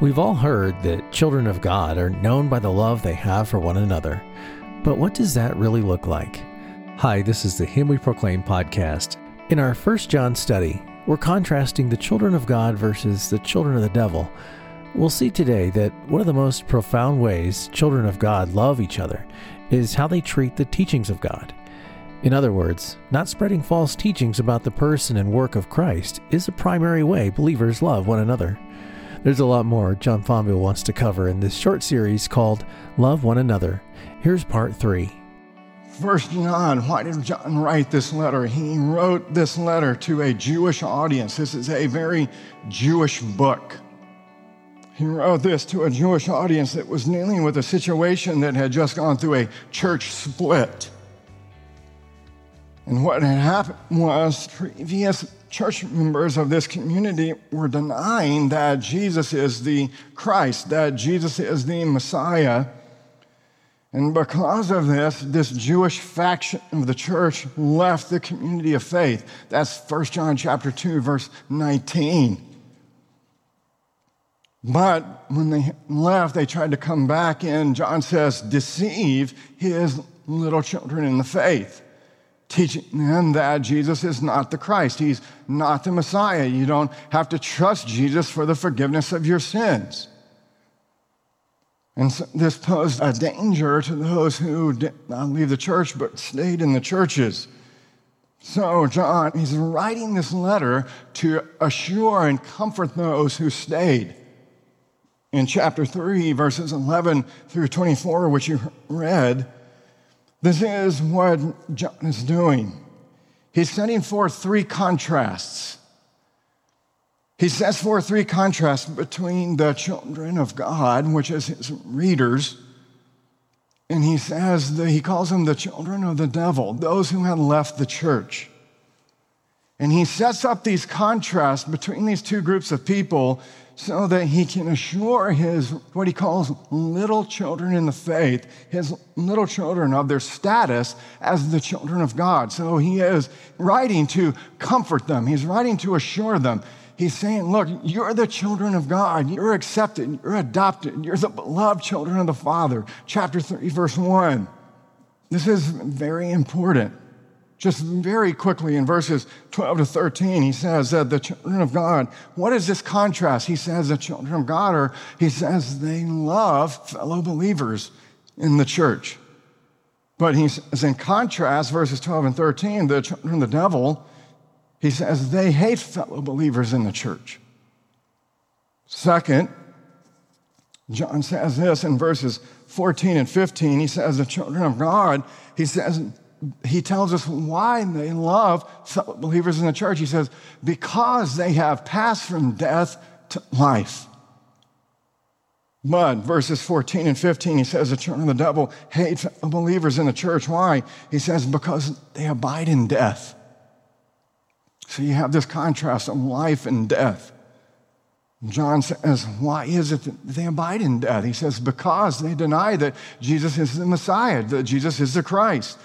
We've all heard that children of God are known by the love they have for one another. But what does that really look like? Hi, this is the Him We Proclaim podcast. In our First John study, we're contrasting the children of God versus the children of the devil. We'll see today that one of the most profound ways children of God love each other is how they treat the teachings of God. In other words, not spreading false teachings about the person and work of Christ is a primary way believers love one another. There's a lot more John Fonville wants to cover in this short series called Love One Another. Here's part three. First John, why did John write this letter? He wrote this letter to a Jewish audience. This is a very Jewish book. He wrote this to a Jewish audience that was dealing with a situation that had just gone through a church split. And what had happened was previous church members of this community were denying that Jesus is the Christ, that Jesus is the Messiah. And because of this, this Jewish faction of the church left the community of faith. That's 1 John chapter 2, verse 19. But when they left, they tried to come back in, John says, deceive his little children in the faith teaching them that Jesus is not the Christ. He's not the Messiah. You don't have to trust Jesus for the forgiveness of your sins. And so this posed a danger to those who did not leave the church but stayed in the churches. So, John, he's writing this letter to assure and comfort those who stayed. In chapter 3, verses 11 through 24, which you read, this is what John is doing. He's setting forth three contrasts. He sets forth three contrasts between the children of God, which is his readers, and he says that he calls them the children of the devil, those who had left the church. And he sets up these contrasts between these two groups of people so that he can assure his, what he calls little children in the faith, his little children of their status as the children of God. So he is writing to comfort them, he's writing to assure them. He's saying, Look, you're the children of God. You're accepted. You're adopted. You're the beloved children of the Father. Chapter 3, verse 1. This is very important. Just very quickly in verses 12 to 13, he says that the children of God, what is this contrast? He says the children of God are, he says they love fellow believers in the church. But he says in contrast, verses 12 and 13, the children of the devil, he says they hate fellow believers in the church. Second, John says this in verses 14 and 15. He says, The children of God, he says, he tells us why they love believers in the church. He says, because they have passed from death to life. But verses 14 and 15, he says the children of the devil hate believers in the church. Why? He says, because they abide in death. So you have this contrast of life and death. John says, Why is it that they abide in death? He says, Because they deny that Jesus is the Messiah, that Jesus is the Christ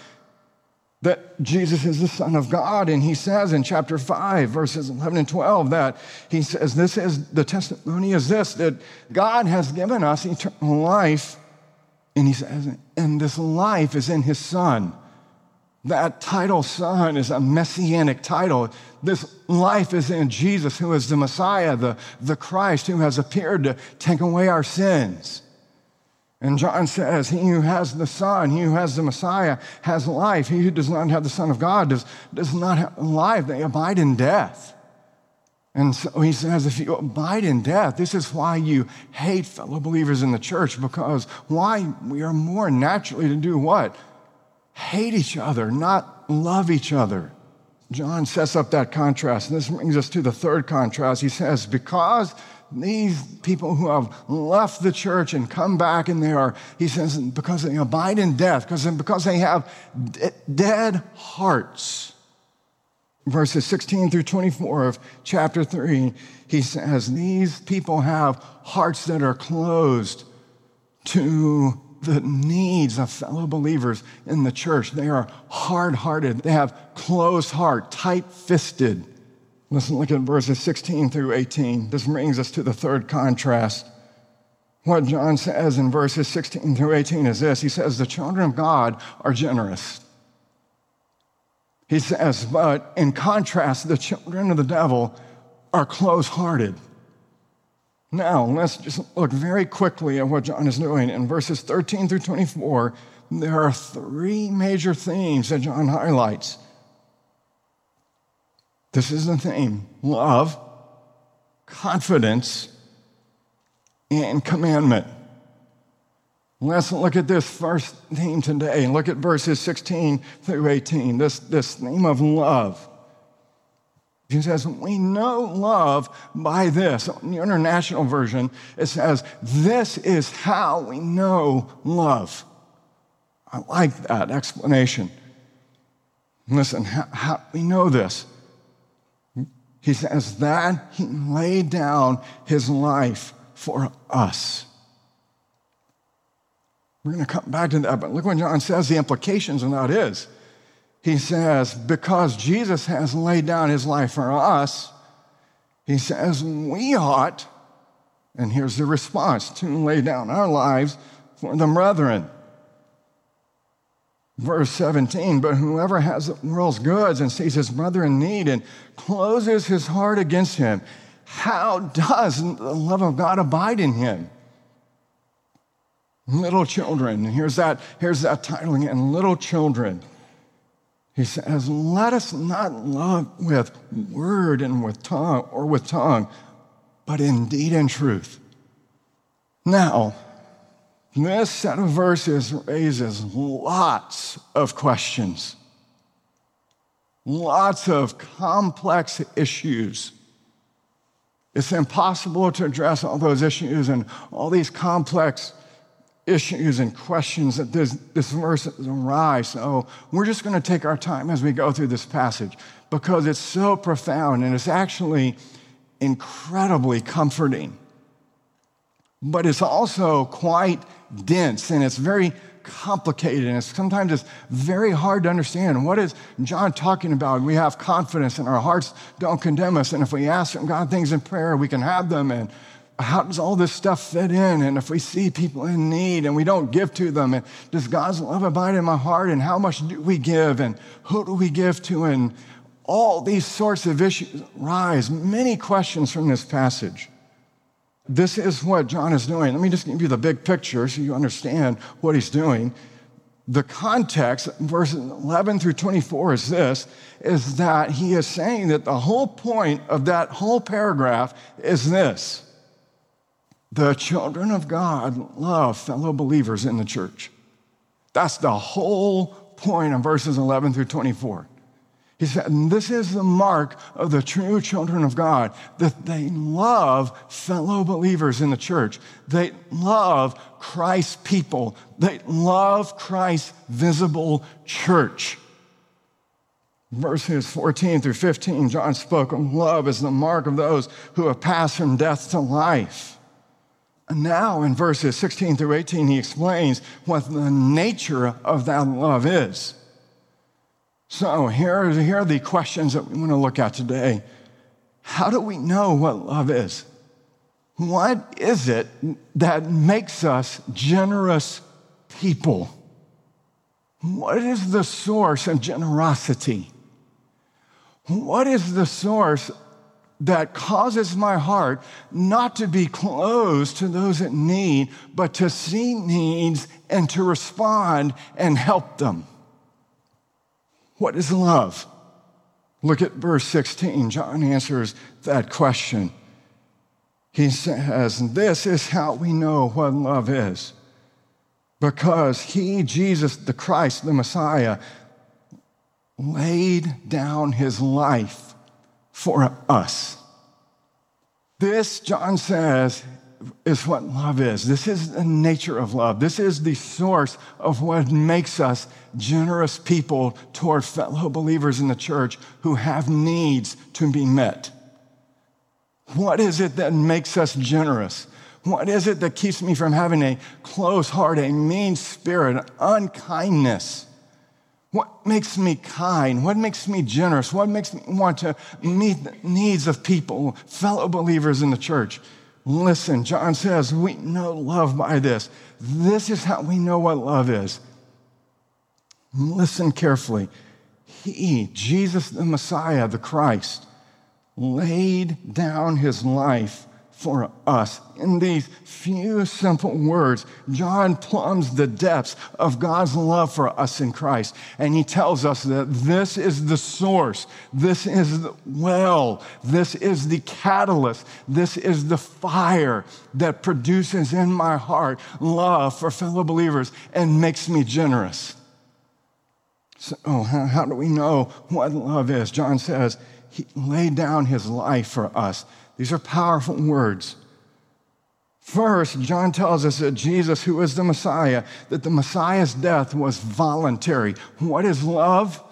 that Jesus is the Son of God. And he says in chapter 5, verses 11 and 12, that he says, This is the testimony is this, that God has given us eternal life. And he says, And this life is in his Son. That title, Son, is a messianic title. This life is in Jesus, who is the Messiah, the, the Christ, who has appeared to take away our sins. And John says, He who has the Son, he who has the Messiah, has life. He who does not have the Son of God does, does not have life. They abide in death. And so he says, if you abide in death, this is why you hate fellow believers in the church, because why we are more naturally to do what? Hate each other, not love each other. John sets up that contrast. And this brings us to the third contrast. He says, because these people who have left the church and come back and they are, he says, because they abide in death, because, because they have d- dead hearts. Verses 16 through 24 of chapter 3, he says, These people have hearts that are closed to the needs of fellow believers in the church. They are hard hearted, they have closed heart, tight fisted. Let's look at verses 16 through 18. This brings us to the third contrast. what John says in verses 16 through 18 is this He says, The children of God are generous. He says, but in contrast, the children of the devil are close hearted. Now, let's just look very quickly at what John is doing. In verses 13 through 24, there are three major themes that John highlights. This is the theme love, confidence, and commandment. Let's look at this first theme today. Look at verses 16 through 18, this, this theme of love. He says, We know love by this. In the international version, it says, This is how we know love. I like that explanation. Listen, how, how we know this? He says that he laid down his life for us. We're going to come back to that, but look what John says the implications of that is. He says, because Jesus has laid down his life for us, he says we ought, and here's the response, to lay down our lives for the brethren. Verse 17, but whoever has the world's goods and sees his brother in need and closes his heart against him, how does the love of God abide in him? Little children, here's that, here's that title again, little children. He says, let us not love with word and with tongue or with tongue, but in deed and truth. Now, this set of verses raises lots of questions, lots of complex issues. It's impossible to address all those issues and all these complex issues and questions that this, this verse arise. So we're just going to take our time as we go through this passage because it's so profound and it's actually incredibly comforting. But it's also quite dense and it's very complicated and it's, sometimes it's very hard to understand. What is John talking about? We have confidence and our hearts don't condemn us. And if we ask God things in prayer, we can have them. And how does all this stuff fit in? And if we see people in need and we don't give to them, and does God's love abide in my heart? And how much do we give? And who do we give to? And all these sorts of issues rise. Many questions from this passage. This is what John is doing. Let me just give you the big picture so you understand what he's doing. The context, verses 11 through 24, is this is that he is saying that the whole point of that whole paragraph is this the children of God love fellow believers in the church. That's the whole point of verses 11 through 24. He said, and this is the mark of the true children of God, that they love fellow believers in the church. They love Christ's people. They love Christ's visible church. Verses 14 through 15, John spoke of love as the mark of those who have passed from death to life. And now in verses 16 through 18, he explains what the nature of that love is. So here, here are the questions that we want to look at today. How do we know what love is? What is it that makes us generous people? What is the source of generosity? What is the source that causes my heart not to be closed to those that need, but to see needs and to respond and help them. What is love? Look at verse 16. John answers that question. He says, This is how we know what love is. Because he, Jesus the Christ, the Messiah, laid down his life for us. This, John says, is what love is. This is the nature of love. This is the source of what makes us generous people toward fellow believers in the church who have needs to be met. What is it that makes us generous? What is it that keeps me from having a close heart, a mean spirit, unkindness? What makes me kind? What makes me generous? What makes me want to meet the needs of people, fellow believers in the church? Listen, John says, we know love by this. This is how we know what love is. Listen carefully. He, Jesus the Messiah, the Christ, laid down his life for us. In these few simple words, John plumbs the depths of God's love for us in Christ. And he tells us that this is the source, this is the well, this is the catalyst, this is the fire that produces in my heart love for fellow believers and makes me generous. So, oh, how, how do we know what love is? John says, He laid down His life for us. These are powerful words. First, John tells us that Jesus, who is the Messiah, that the Messiah's death was voluntary. What is love?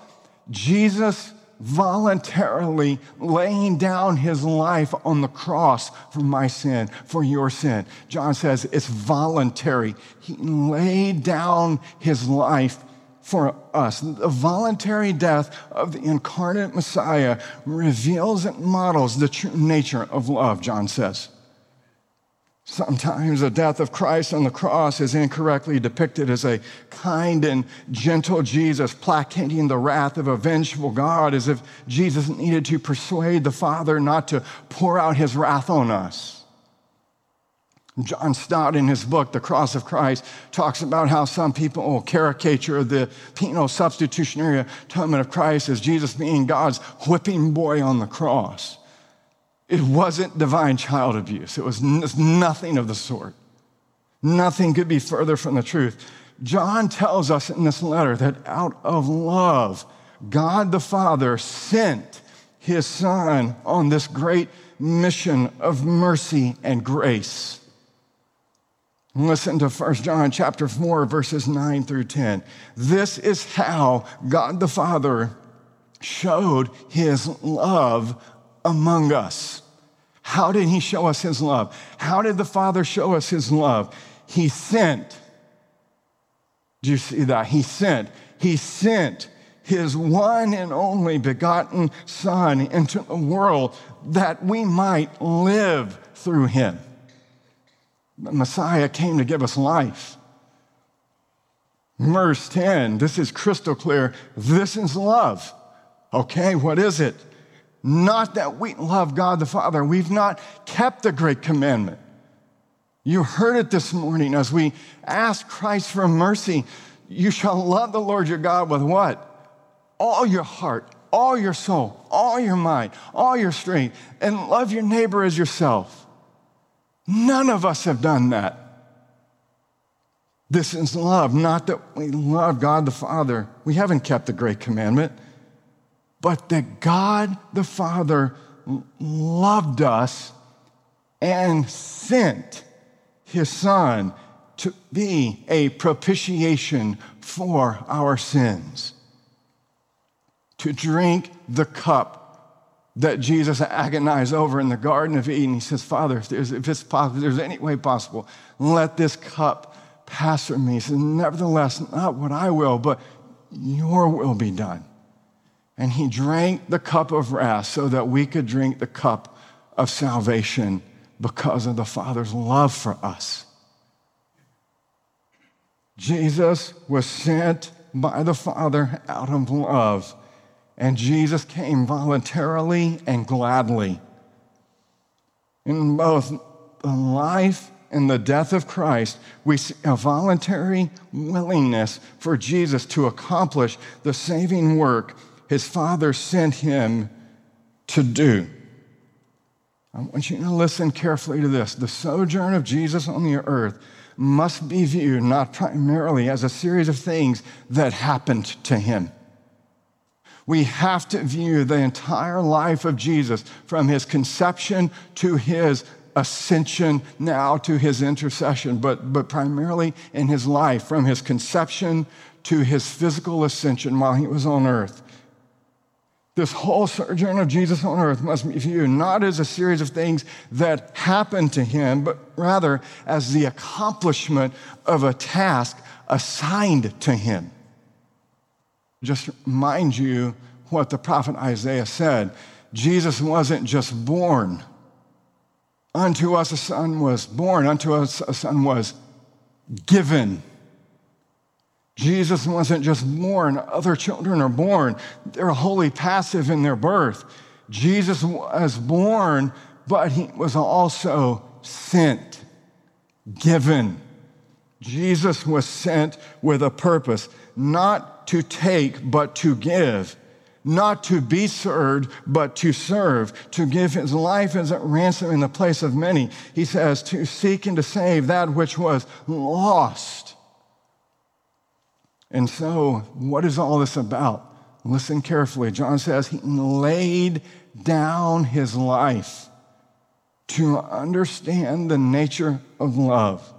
Jesus voluntarily laying down his life on the cross for my sin, for your sin. John says it's voluntary. He laid down his life for us. The voluntary death of the incarnate Messiah reveals and models the true nature of love, John says. Sometimes the death of Christ on the cross is incorrectly depicted as a kind and gentle Jesus placating the wrath of a vengeful God, as if Jesus needed to persuade the Father not to pour out his wrath on us. John Stott, in his book, The Cross of Christ, talks about how some people caricature the penal substitutionary atonement of Christ as Jesus being God's whipping boy on the cross. It wasn't divine child abuse, it was nothing of the sort. Nothing could be further from the truth. John tells us in this letter that out of love, God the Father sent his Son on this great mission of mercy and grace. Listen to 1 John chapter 4 verses 9 through 10. This is how God the Father showed his love among us. How did he show us his love? How did the Father show us his love? He sent. Do you see that? He sent. He sent his one and only begotten Son into the world that we might live through him. The Messiah came to give us life. Verse 10, this is crystal clear. This is love. Okay, what is it? Not that we love God the Father. We've not kept the great commandment. You heard it this morning as we ask Christ for mercy. You shall love the Lord your God with what? All your heart, all your soul, all your mind, all your strength, and love your neighbor as yourself. None of us have done that. This is love, not that we love God the Father. We haven't kept the great commandment, but that God the Father loved us and sent his Son to be a propitiation for our sins, to drink the cup that Jesus agonized over in the Garden of Eden. He says, Father, if, there's, if it's possible, if there's any way possible, let this cup pass from me. He says, Nevertheless, not what I will, but your will be done. And he drank the cup of wrath so that we could drink the cup of salvation because of the Father's love for us. Jesus was sent by the Father out of love and Jesus came voluntarily and gladly. In both the life and the death of Christ, we see a voluntary willingness for Jesus to accomplish the saving work his Father sent him to do. I want you to listen carefully to this. The sojourn of Jesus on the earth must be viewed not primarily as a series of things that happened to him we have to view the entire life of Jesus from his conception to his ascension, now to his intercession, but, but primarily in his life, from his conception to his physical ascension while he was on earth. This whole sojourn of Jesus on earth must be viewed not as a series of things that happened to him, but rather as the accomplishment of a task assigned to him just remind you what the prophet Isaiah said. Jesus wasn't just born Unto us a son was born, unto us a son was given. Jesus wasn't just born, other children are born. They're wholly passive in their birth. Jesus was born, but he was also sent, given. Jesus was sent with a purpose, not to take, but to give not to be served, but to serve, to give his life as a ransom in the place of many. He says, to seek and to save that which was lost. And so, what is all this about? Listen carefully. John says he laid down his life to understand the nature of love,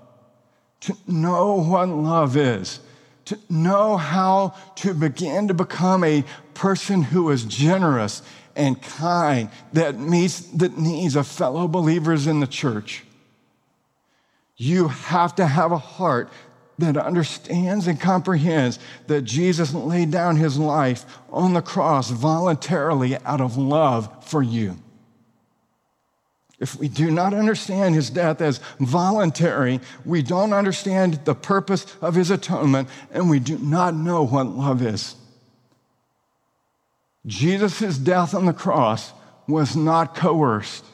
to know what love is to know how to begin to become a person who is generous and kind that meets the needs of fellow believers in the church. You have to have a heart that understands and comprehends that Jesus laid down his life on the cross voluntarily out of love for you. If we do not understand his death as voluntary, we don't understand the purpose of his atonement, and we do not know what love is. Jesus' death on the cross was not coerced,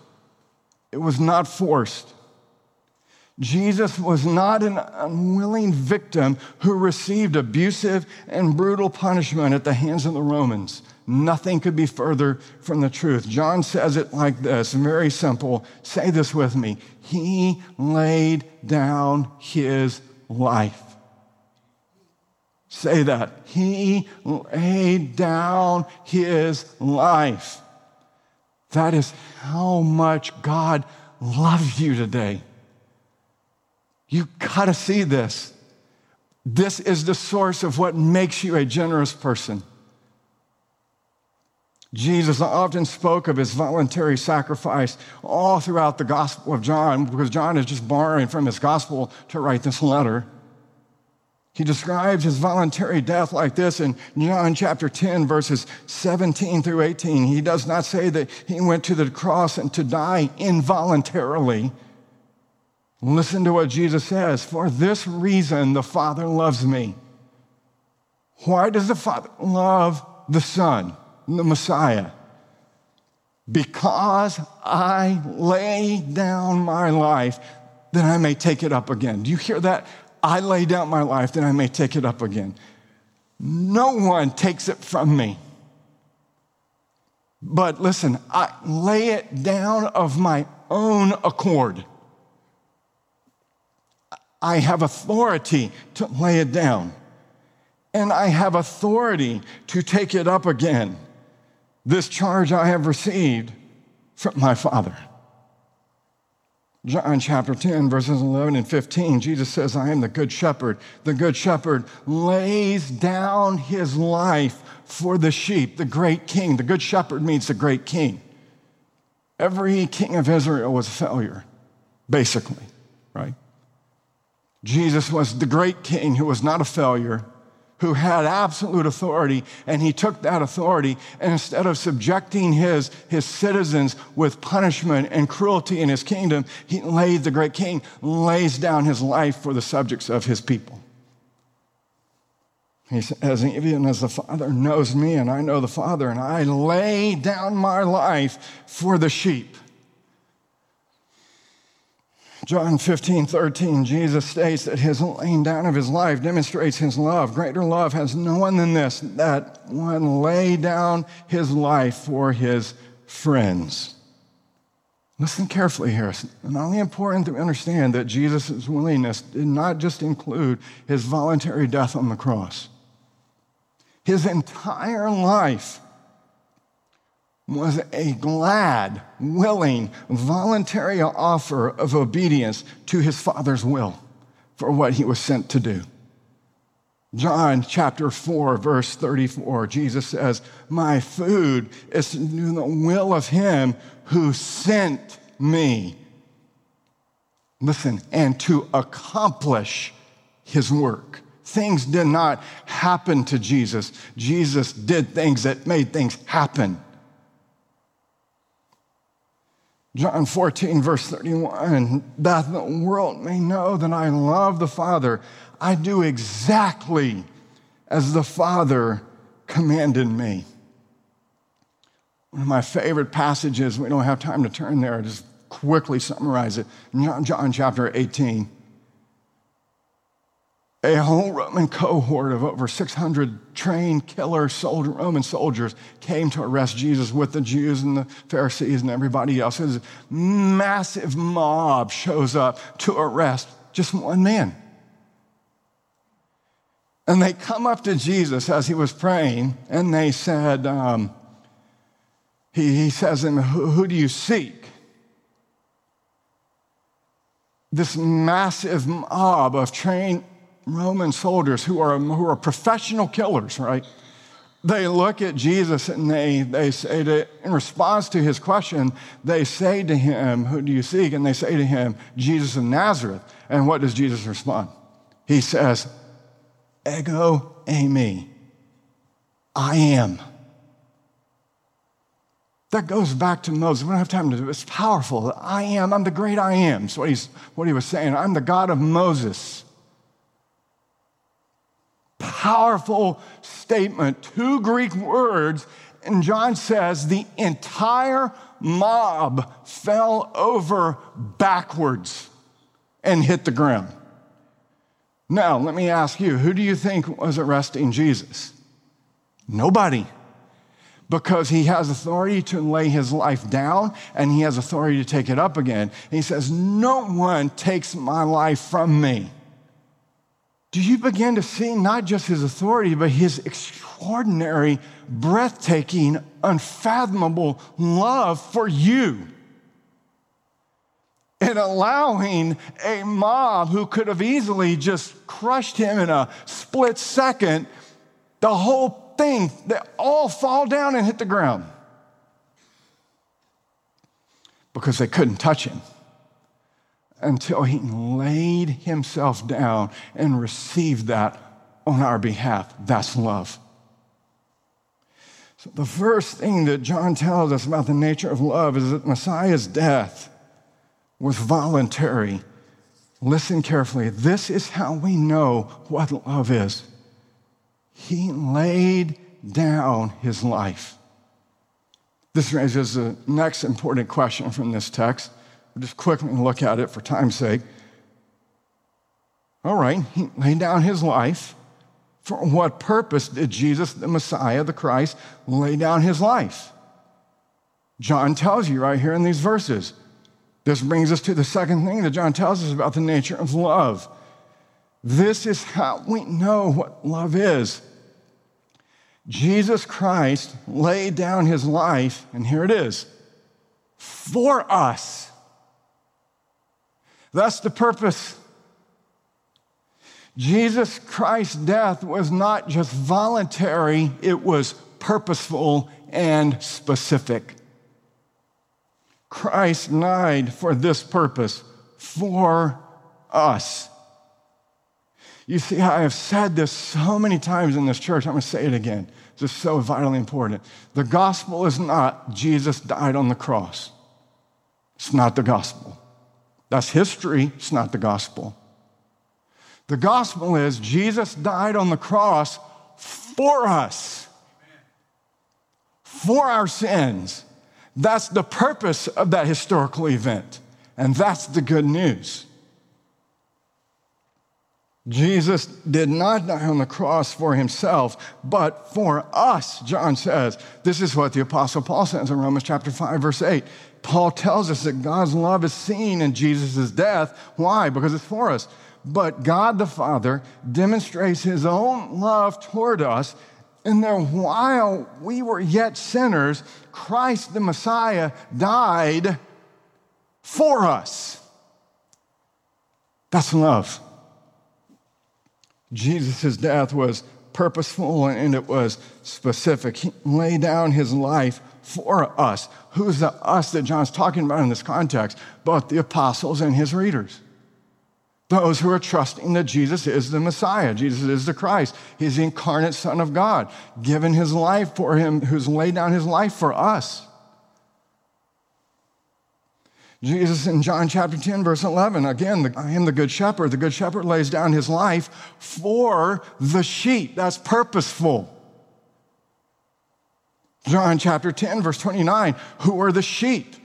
it was not forced. Jesus was not an unwilling victim who received abusive and brutal punishment at the hands of the Romans. Nothing could be further from the truth. John says it like this very simple. Say this with me. He laid down his life. Say that. He laid down his life. That is how much God loves you today. You got to see this. This is the source of what makes you a generous person. Jesus often spoke of his voluntary sacrifice all throughout the Gospel of John because John is just borrowing from his Gospel to write this letter. He describes his voluntary death like this in John chapter 10, verses 17 through 18. He does not say that he went to the cross and to die involuntarily. Listen to what Jesus says For this reason, the Father loves me. Why does the Father love the Son? The Messiah. Because I lay down my life that I may take it up again. Do you hear that? I lay down my life that I may take it up again. No one takes it from me. But listen, I lay it down of my own accord. I have authority to lay it down, and I have authority to take it up again. This charge I have received from my Father. John chapter 10, verses 11 and 15, Jesus says, I am the good shepherd. The good shepherd lays down his life for the sheep, the great king. The good shepherd means the great king. Every king of Israel was a failure, basically, right? Jesus was the great king who was not a failure, who had absolute authority, and he took that authority, and instead of subjecting his, his citizens with punishment and cruelty in his kingdom, he laid, the great king, lays down his life for the subjects of his people. He says, even as the Father knows me and I know the Father, and I lay down my life for the sheep. John 15, 13, Jesus states that his laying down of his life demonstrates his love. Greater love has no one than this, that one lay down his life for his friends. Listen carefully here. It's not only important to understand that Jesus' willingness did not just include his voluntary death on the cross. His entire life was a glad, willing, voluntary offer of obedience to his Father's will for what he was sent to do. John chapter 4, verse 34, Jesus says, My food is to do the will of him who sent me. Listen, and to accomplish his work. Things did not happen to Jesus. Jesus did things that made things happen. John 14, verse 31, that the world may know that I love the Father. I do exactly as the Father commanded me. One of my favorite passages, we don't have time to turn there, just quickly summarize it. John, John chapter 18. A whole Roman cohort of over 600 trained killer soldier, Roman soldiers came to arrest Jesus with the Jews and the Pharisees and everybody else. This massive mob shows up to arrest just one man. And they come up to Jesus as he was praying, and they said, um, he, he says, and who, who do you seek? This massive mob of trained Roman soldiers who are, who are professional killers, right? They look at Jesus and they, they say, to, in response to his question, they say to him, Who do you seek? And they say to him, Jesus of Nazareth. And what does Jesus respond? He says, Ego eimi. I am. That goes back to Moses. We don't have time to do it. It's powerful. I am. I'm the great I am. That's what, he's, what he was saying. I'm the God of Moses. Powerful statement. Two Greek words. And John says the entire mob fell over backwards and hit the ground. Now, let me ask you who do you think was arresting Jesus? Nobody because he has authority to lay his life down and he has authority to take it up again. And he says, No one takes my life from me. Do you begin to see not just his authority, but his extraordinary, breathtaking, unfathomable love for you? And allowing a mob who could have easily just crushed him in a split second, the whole thing they all fall down and hit the ground because they couldn't touch him until he laid himself down and received that on our behalf. That's love. So, the first thing that John tells us about the nature of love is that Messiah's death was voluntary. Listen carefully. This is how we know what love is. He laid down his life. This raises the next important question from this text. We'll just quickly look at it for time's sake. All right, he laid down his life. For what purpose did Jesus, the Messiah, the Christ, lay down his life? John tells you right here in these verses. This brings us to the second thing that John tells us about the nature of love. This is how we know what love is. Jesus Christ laid down his life, and here it is, for us. That's the purpose. Jesus Christ's death was not just voluntary, it was purposeful and specific. Christ died for this purpose, for us. You see, I have said this so many times in this church. I'm going to say it again. It's just so vitally important. The gospel is not Jesus died on the cross. It's not the gospel. That's history. It's not the gospel. The gospel is Jesus died on the cross for us, for our sins. That's the purpose of that historical event. And that's the good news. Jesus did not die on the cross for himself, but for us, John says. This is what the Apostle Paul says in Romans chapter 5, verse 8. Paul tells us that God's love is seen in Jesus' death. Why? Because it's for us. But God the Father demonstrates his own love toward us in that while we were yet sinners, Christ the Messiah died for us. That's love. Jesus' death was purposeful and it was specific. He laid down his life for us. Who's the us that John's talking about in this context? Both the apostles and his readers. Those who are trusting that Jesus is the Messiah, Jesus is the Christ. He's the incarnate Son of God, given his life for him, who's laid down his life for us. Jesus in John chapter 10, verse 11, again, the, I am the good shepherd. The good shepherd lays down his life for the sheep. That's purposeful. John chapter 10, verse 29, who are the sheep?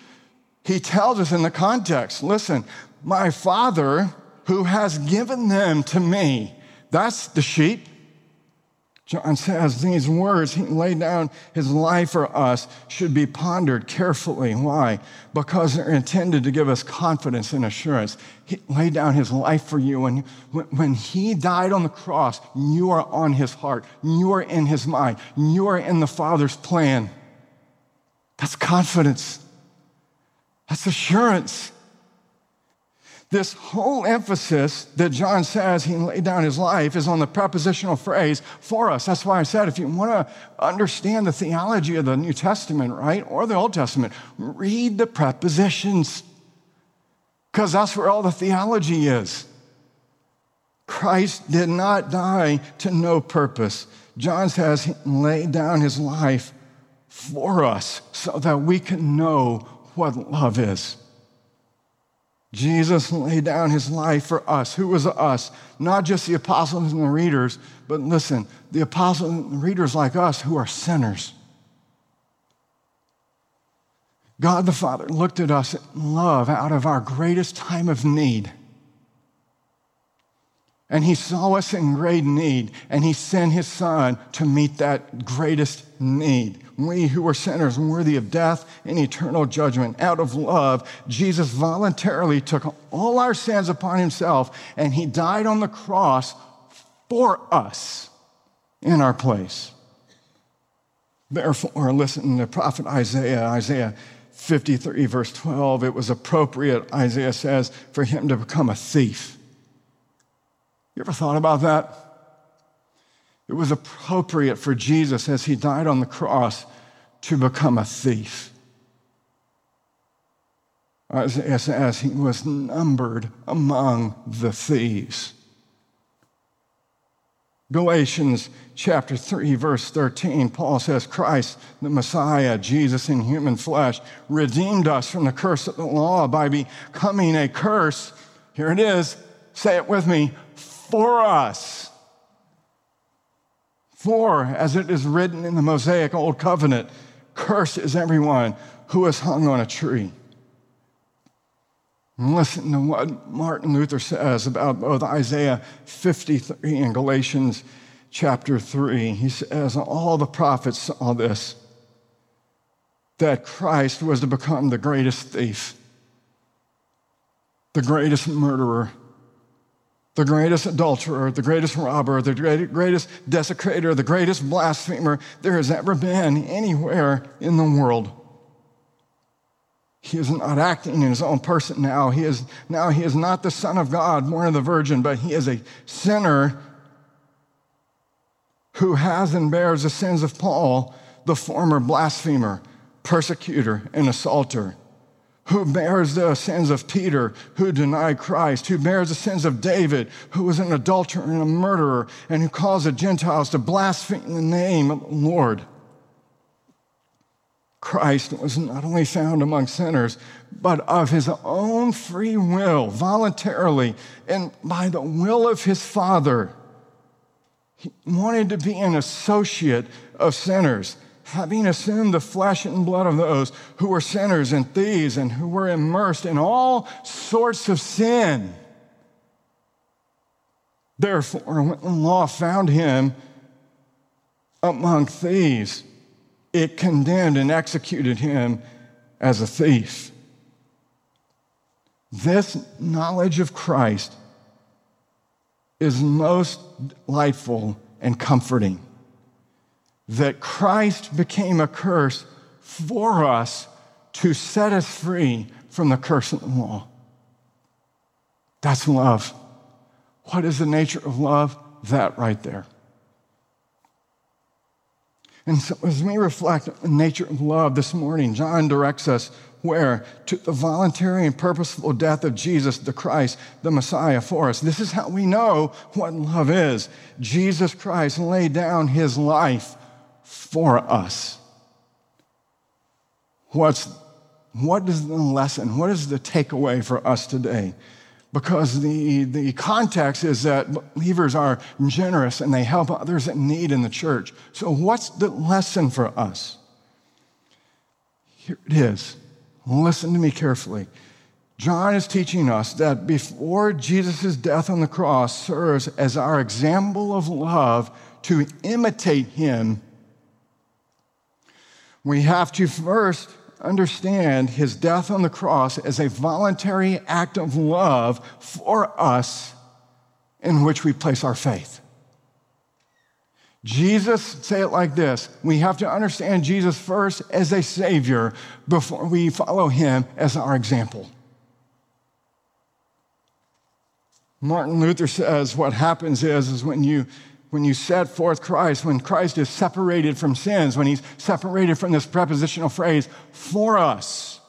He tells us in the context listen, my father who has given them to me. That's the sheep. John says these words, he laid down his life for us, should be pondered carefully. Why? Because they're intended to give us confidence and assurance. He laid down his life for you. And when he died on the cross, you are on his heart, you are in his mind, you are in the Father's plan. That's confidence, that's assurance. This whole emphasis that John says he laid down his life is on the prepositional phrase for us. That's why I said if you want to understand the theology of the New Testament, right, or the Old Testament, read the prepositions because that's where all the theology is. Christ did not die to no purpose. John says he laid down his life for us so that we can know what love is. Jesus laid down his life for us. Who was us? Not just the apostles and the readers, but listen, the apostles and readers like us who are sinners. God the Father looked at us in love out of our greatest time of need. And he saw us in great need, and he sent his son to meet that greatest need. We who were sinners, worthy of death and eternal judgment, out of love, Jesus voluntarily took all our sins upon himself, and he died on the cross for us in our place. Therefore, listen to prophet Isaiah, Isaiah 53, verse 12. It was appropriate, Isaiah says, for him to become a thief you ever thought about that? It was appropriate for Jesus as he died on the cross to become a thief. As, as, as he was numbered among the thieves. Galatians chapter 3, verse 13, Paul says, Christ, the Messiah, Jesus in human flesh, redeemed us from the curse of the law by becoming a curse. Here it is, say it with me for us. For, as it is written in the Mosaic Old Covenant, cursed is everyone who is hung on a tree. And listen to what Martin Luther says about both Isaiah 53 and Galatians chapter 3. He says, All the prophets saw this that Christ was to become the greatest thief, the greatest murderer, the greatest adulterer, the greatest robber, the greatest desecrator, the greatest blasphemer there has ever been anywhere in the world. He is not acting in his own person now. He is now he is not the Son of God, born of the Virgin, but he is a sinner who has and bears the sins of Paul, the former blasphemer, persecutor, and assaulter who bears the sins of Peter, who denied Christ, who bears the sins of David, who was an adulterer and a murderer, and who caused the Gentiles to blaspheme the name of the Lord. Christ was not only found among sinners, but of his own free will, voluntarily, and by the will of his Father. He wanted to be an associate of sinners having assumed the flesh and blood of those who were sinners and thieves and who were immersed in all sorts of sin. Therefore, when the law found him among thieves, it condemned and executed him as a thief. This knowledge of Christ is most delightful and comforting that Christ became a curse for us to set us free from the curse of the law. That's love. What is the nature of love? That right there. And so, as we reflect on the nature of love this morning, John directs us where? To the voluntary and purposeful death of Jesus the Christ, the Messiah for us. This is how we know what love is. Jesus Christ laid down his life for us. What's what is the lesson? What is the takeaway for us today? Because the, the context is that believers are generous and they help others in need in the church. So, what's the lesson for us? Here it is. Listen to me carefully. John is teaching us that before Jesus' death on the cross serves as our example of love to imitate him, we have to first understand his death on the cross as a voluntary act of love for us in which we place our faith. Jesus, say it like this we have to understand Jesus first as a Savior before we follow him as our example. Martin Luther says what happens is, is when you when you set forth Christ, when Christ is separated from sins, when he's separated from this prepositional phrase, for us.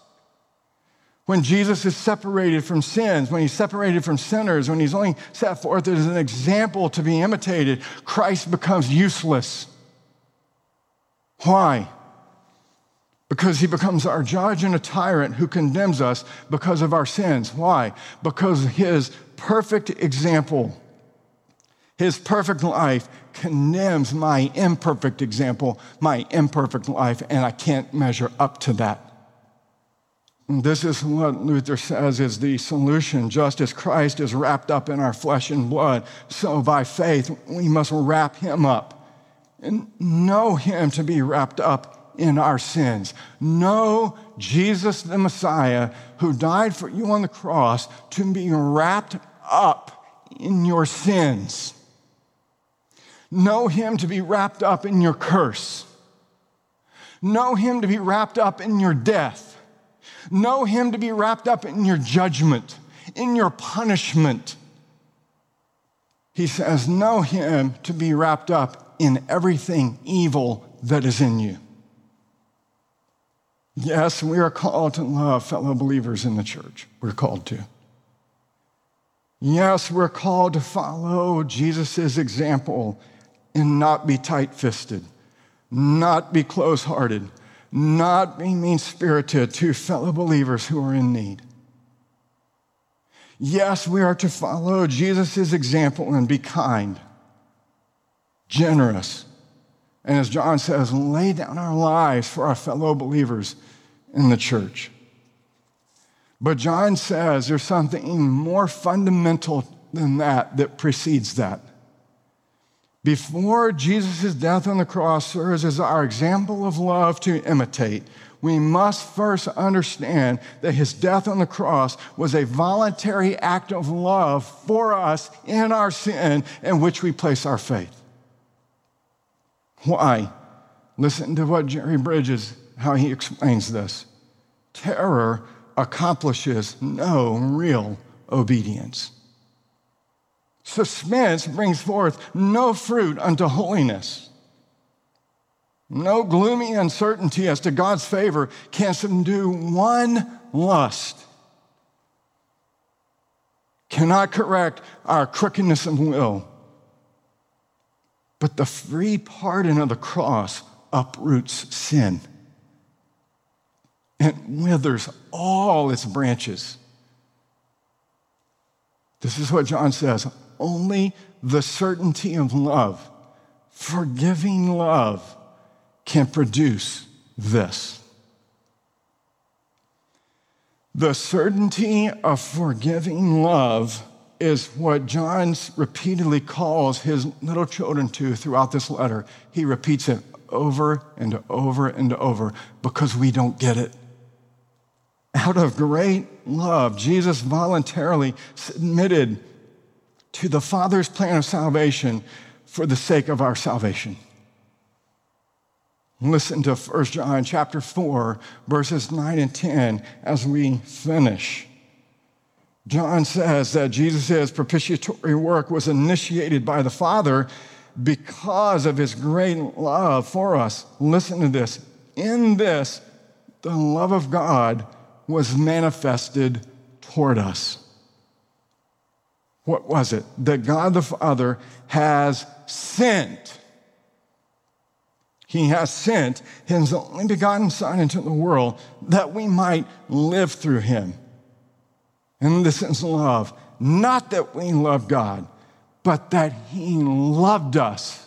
When Jesus is separated from sins, when he's separated from sinners, when he's only set forth as an example to be imitated, Christ becomes useless. Why? Because he becomes our judge and a tyrant who condemns us because of our sins. Why? Because his perfect example his perfect life condemns my imperfect example, my imperfect life, and I can't measure up to that. This is what Luther says is the solution. Just as Christ is wrapped up in our flesh and blood, so by faith we must wrap him up and know him to be wrapped up in our sins. Know Jesus the Messiah who died for you on the cross to be wrapped up in your sins. Know him to be wrapped up in your curse. Know him to be wrapped up in your death. Know him to be wrapped up in your judgment, in your punishment. He says, Know him to be wrapped up in everything evil that is in you. Yes, we are called to love fellow believers in the church. We're called to. Yes, we're called to follow Jesus' example and not be tight fisted, not be close hearted, not be mean spirited to fellow believers who are in need. Yes, we are to follow Jesus' example and be kind, generous, and as John says, lay down our lives for our fellow believers in the church. But John says there's something more fundamental than that that precedes that before Jesus' death on the cross serves as our example of love to imitate, we must first understand that his death on the cross was a voluntary act of love for us in our sin in which we place our faith. Why? Listen to what Jerry Bridges, how he explains this. Terror accomplishes no real obedience. Suspense brings forth no fruit unto holiness. No gloomy uncertainty as to God's favor can subdue one lust. Cannot correct our crookedness of will. But the free pardon of the cross uproots sin and withers all its branches. This is what John says only the certainty of love, forgiving love, can produce this. The certainty of forgiving love is what John repeatedly calls his little children to throughout this letter. He repeats it over and over and over because we don't get it. Out of great love, Jesus voluntarily submitted to the Father's plan of salvation for the sake of our salvation. Listen to 1 John chapter 4, verses 9 and 10 as we finish. John says that Jesus' propitiatory work was initiated by the Father because of his great love for us. Listen to this. In this, the love of God was manifested toward us. What was it? That God the Father has sent. He has sent his only begotten Son into the world that we might live through him. And this is love, not that we love God, but that he loved us.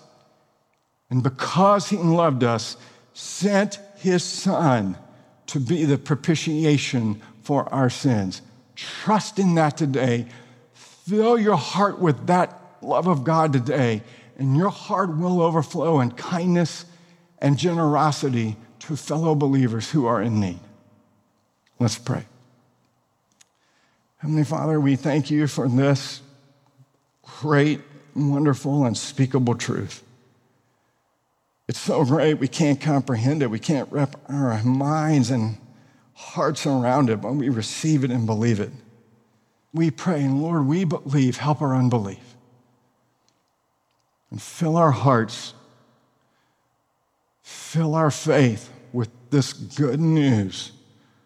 And because he loved us, sent his Son to be the propitiation for our sins. Trust in that today. Fill your heart with that love of God today, and your heart will overflow in kindness and generosity to fellow believers who are in need. Let's pray. Heavenly Father, we thank you for this great, wonderful, unspeakable truth. It's so great we can't comprehend it. We can't wrap our minds and hearts around it, but we receive it and believe it. We pray, and Lord, we believe, help our unbelief. And fill our hearts fill our faith with this good news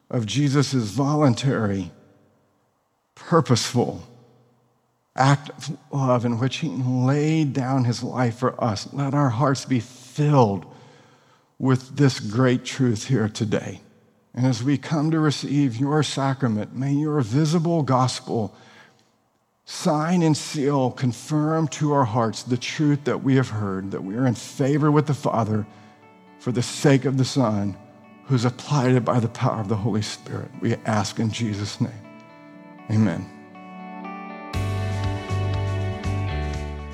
of Jesus' voluntary, purposeful act of love in which he laid down his life for us. Let our hearts be filled with this great truth here today. And as we come to receive your sacrament, may your visible gospel sign and seal, confirm to our hearts the truth that we have heard, that we are in favor with the Father for the sake of the Son who's applied it by the power of the Holy Spirit. We ask in Jesus' name. Amen.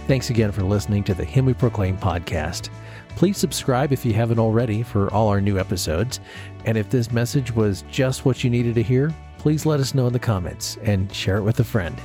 Thanks again for listening to the Him We Proclaim podcast. Please subscribe if you haven't already for all our new episodes. And if this message was just what you needed to hear, please let us know in the comments and share it with a friend.